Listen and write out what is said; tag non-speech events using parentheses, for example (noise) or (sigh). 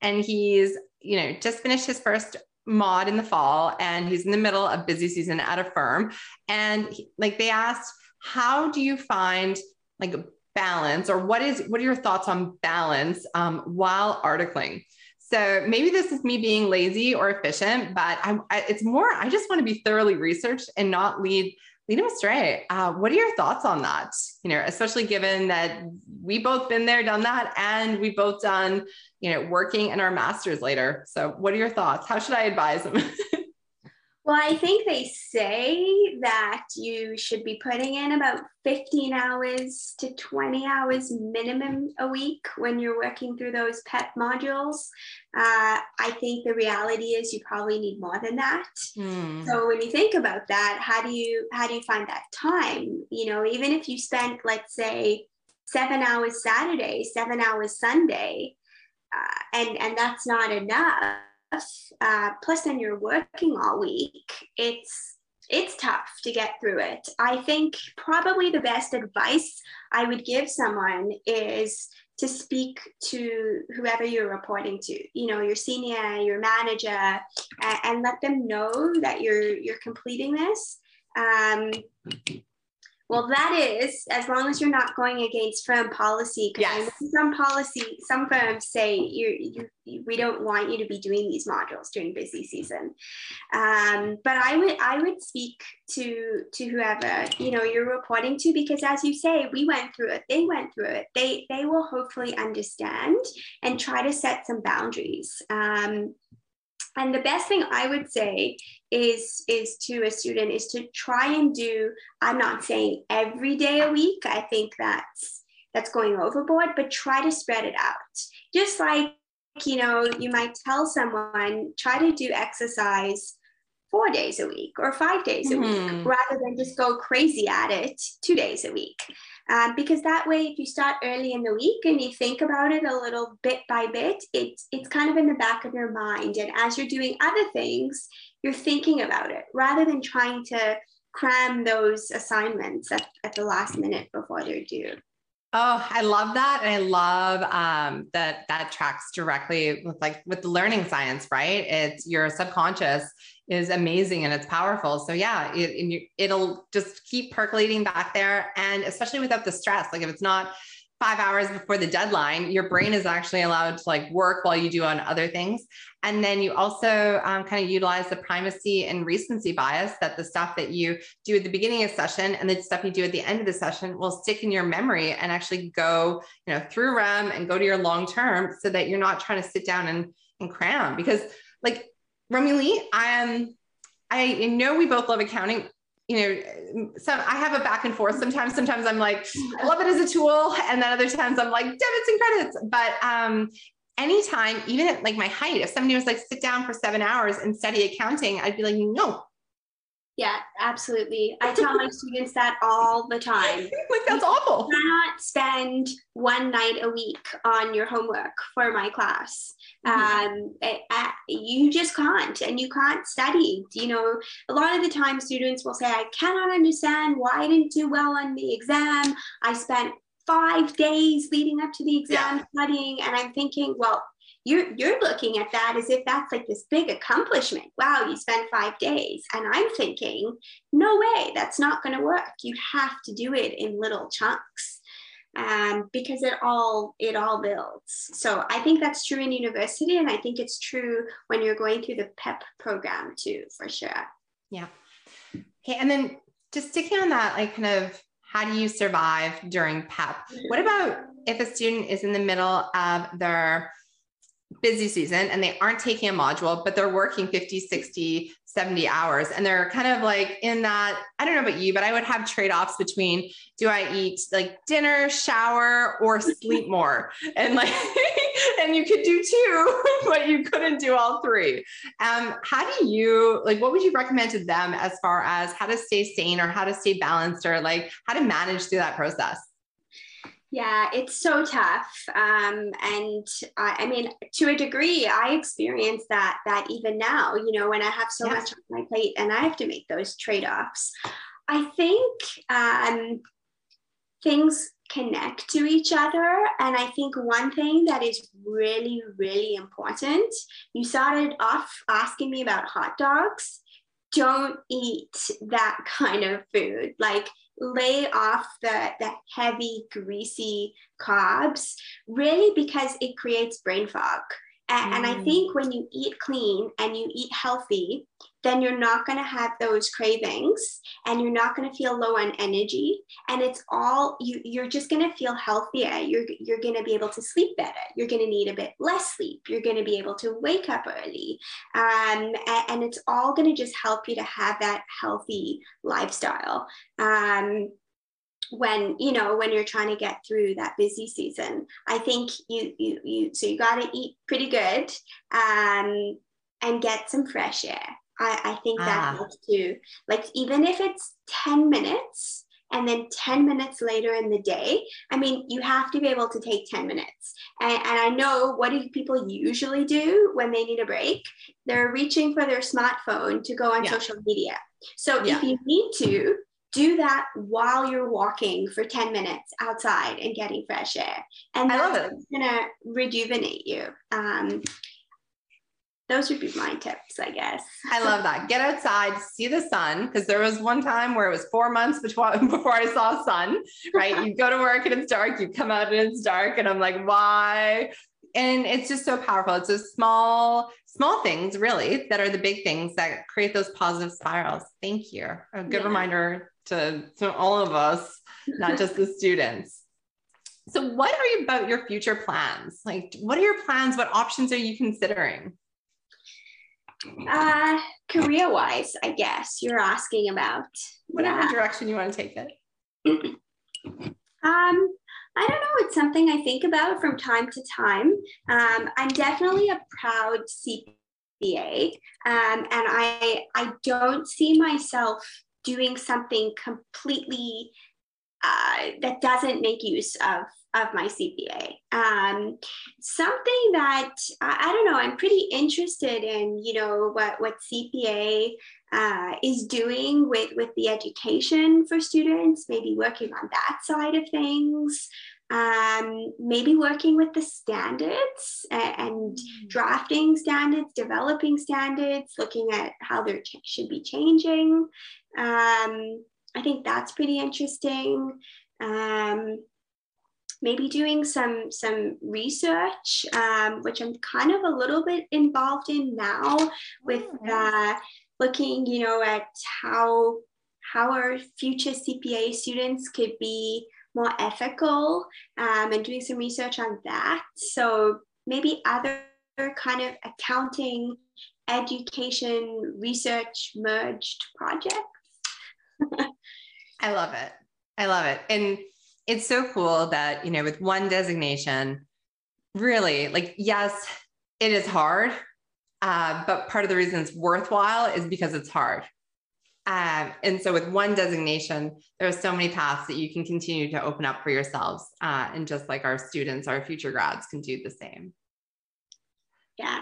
and he's, you know, just finished his first mod in the fall and he's in the middle of busy season at a firm. And he, like they asked, how do you find like balance or what is what are your thoughts on balance um, while articling? So maybe this is me being lazy or efficient, but I, I, it's more, I just want to be thoroughly researched and not lead lead them astray. Uh, what are your thoughts on that? You know, especially given that we both been there, done that, and we both done, you know, working in our masters later. So what are your thoughts? How should I advise them? (laughs) Well, I think they say that you should be putting in about 15 hours to 20 hours minimum a week when you're working through those PEP modules. Uh, I think the reality is you probably need more than that. Mm. So when you think about that, how do you how do you find that time? You know, even if you spent, let's say, seven hours Saturday, seven hours Sunday, uh, and and that's not enough uh, plus then you're working all week. It's it's tough to get through it. I think probably the best advice i would give someone is to speak to whoever you're reporting to you know your senior your manager and, and let them know that you're you're completing this. Um, well, that is as long as you're not going against firm policy. Yes. Some policy, some firms say you, you, we don't want you to be doing these modules during busy season. Um, but I would, I would speak to to whoever you know you're reporting to because, as you say, we went through it. They went through it. They they will hopefully understand and try to set some boundaries. Um, and the best thing I would say is is to a student is to try and do. I'm not saying every day a week. I think that's that's going overboard, but try to spread it out. Just like you know, you might tell someone try to do exercise four days a week or five days mm-hmm. a week mm-hmm. rather than just go crazy at it two days a week. Um, because that way, if you start early in the week and you think about it a little bit by bit, it's it's kind of in the back of your mind. And as you're doing other things, you're thinking about it rather than trying to cram those assignments at, at the last minute before they're due. Oh, I love that. And I love um, that that tracks directly with like with the learning science, right? It's your subconscious is amazing and it's powerful. So yeah, it, it'll just keep percolating back there. And especially without the stress, like if it's not five hours before the deadline, your brain is actually allowed to like work while you do on other things. And then you also um, kind of utilize the primacy and recency bias that the stuff that you do at the beginning of session and the stuff you do at the end of the session will stick in your memory and actually go, you know, through REM and go to your long term so that you're not trying to sit down and, and cram because like I am, I know we both love accounting you know, some I have a back and forth sometimes. Sometimes I'm like, I love it as a tool. And then other times I'm like, debits and credits. But um, anytime, even at like my height, if somebody was like, sit down for seven hours and study accounting, I'd be like, no, yeah, absolutely. I tell my (laughs) students that all the time. (laughs) like that's you awful. cannot spend one night a week on your homework for my class. Mm-hmm. Um, it, uh, you just can't, and you can't study. You know, a lot of the time students will say, "I cannot understand why I didn't do well on the exam. I spent five days leading up to the exam yeah. studying," and I'm thinking, well you're you're looking at that as if that's like this big accomplishment. Wow you spent five days. And i'm thinking no way that's not going to work. You have to do it in little chunks um, because it all it all builds. So i think that's true in university and i think it's true when you're going through the pep program too for sure. Yeah. Okay and then just sticking on that like kind of how do you survive during pep what about if a student is in the middle of their busy season and they aren't taking a module, but they're working 50, 60, 70 hours. And they're kind of like in that, I don't know about you, but I would have trade offs between do I eat like dinner, shower, or sleep (laughs) more? And like, (laughs) and you could do two, (laughs) but you couldn't do all three. Um, how do you, like, what would you recommend to them as far as how to stay sane or how to stay balanced or like how to manage through that process? Yeah, it's so tough. Um, and I, I, mean, to a degree, I experience that that even now, you know, when I have so much on my plate and I have to make those trade-offs. I think um, things connect to each other. And I think one thing that is really, really important, you started off asking me about hot dogs. Don't eat that kind of food. Like, lay off the, the heavy, greasy carbs, really because it creates brain fog. And, mm. and I mm. think when you eat clean and you eat healthy, then you're not going to have those cravings and you're not going to feel low on energy. And it's all you you're just going to feel healthier. You're you're going to be able to sleep better. You're going to need a bit less sleep. You're going to be able to wake up early. Um, and, and it's all going to just help you to have that healthy lifestyle. Um, when you know when you're trying to get through that busy season. I think you you you so you got to eat pretty good um and get some fresh air i i think that ah. helps too like even if it's 10 minutes and then 10 minutes later in the day i mean you have to be able to take 10 minutes and, and i know what do people usually do when they need a break they're reaching for their smartphone to go on yeah. social media so yeah. if you need to do that while you're walking for 10 minutes outside and getting fresh air. And that's going to rejuvenate you. Um, those would be my tips, I guess. I love that. Get outside, see the sun, because there was one time where it was four months before, (laughs) before I saw sun, right? you go to work and it's dark, you come out and it's dark, and I'm like, why? And it's just so powerful. It's a small, small things really that are the big things that create those positive spirals. Thank you. A good yeah. reminder to, to all of us, not just the students. So, what are you about your future plans? Like, what are your plans? What options are you considering? Uh, career wise, I guess you're asking about. Whatever yeah. direction you want to take it. um, I don't know. It's something I think about from time to time. Um, I'm definitely a proud CPA, um, and I I don't see myself doing something completely uh, that doesn't make use of of my CPA. Um, something that I, I, don't know, I'm pretty interested in, you know, what what CPA uh, is doing with with the education for students, maybe working on that side of things um, maybe working with the standards and, and mm. drafting standards, developing standards, looking at how they ch- should be changing. Um, I think that's pretty interesting. Um, maybe doing some some research, um, which I'm kind of a little bit involved in now, with oh, uh, looking, you know, at how how our future CPA students could be more ethical um, and doing some research on that. So maybe other kind of accounting, education, research merged projects. (laughs) I love it. I love it. And it's so cool that, you know, with one designation, really, like, yes, it is hard. Uh, but part of the reason it's worthwhile is because it's hard. Um, and so, with one designation, there are so many paths that you can continue to open up for yourselves. Uh, and just like our students, our future grads can do the same. Yeah,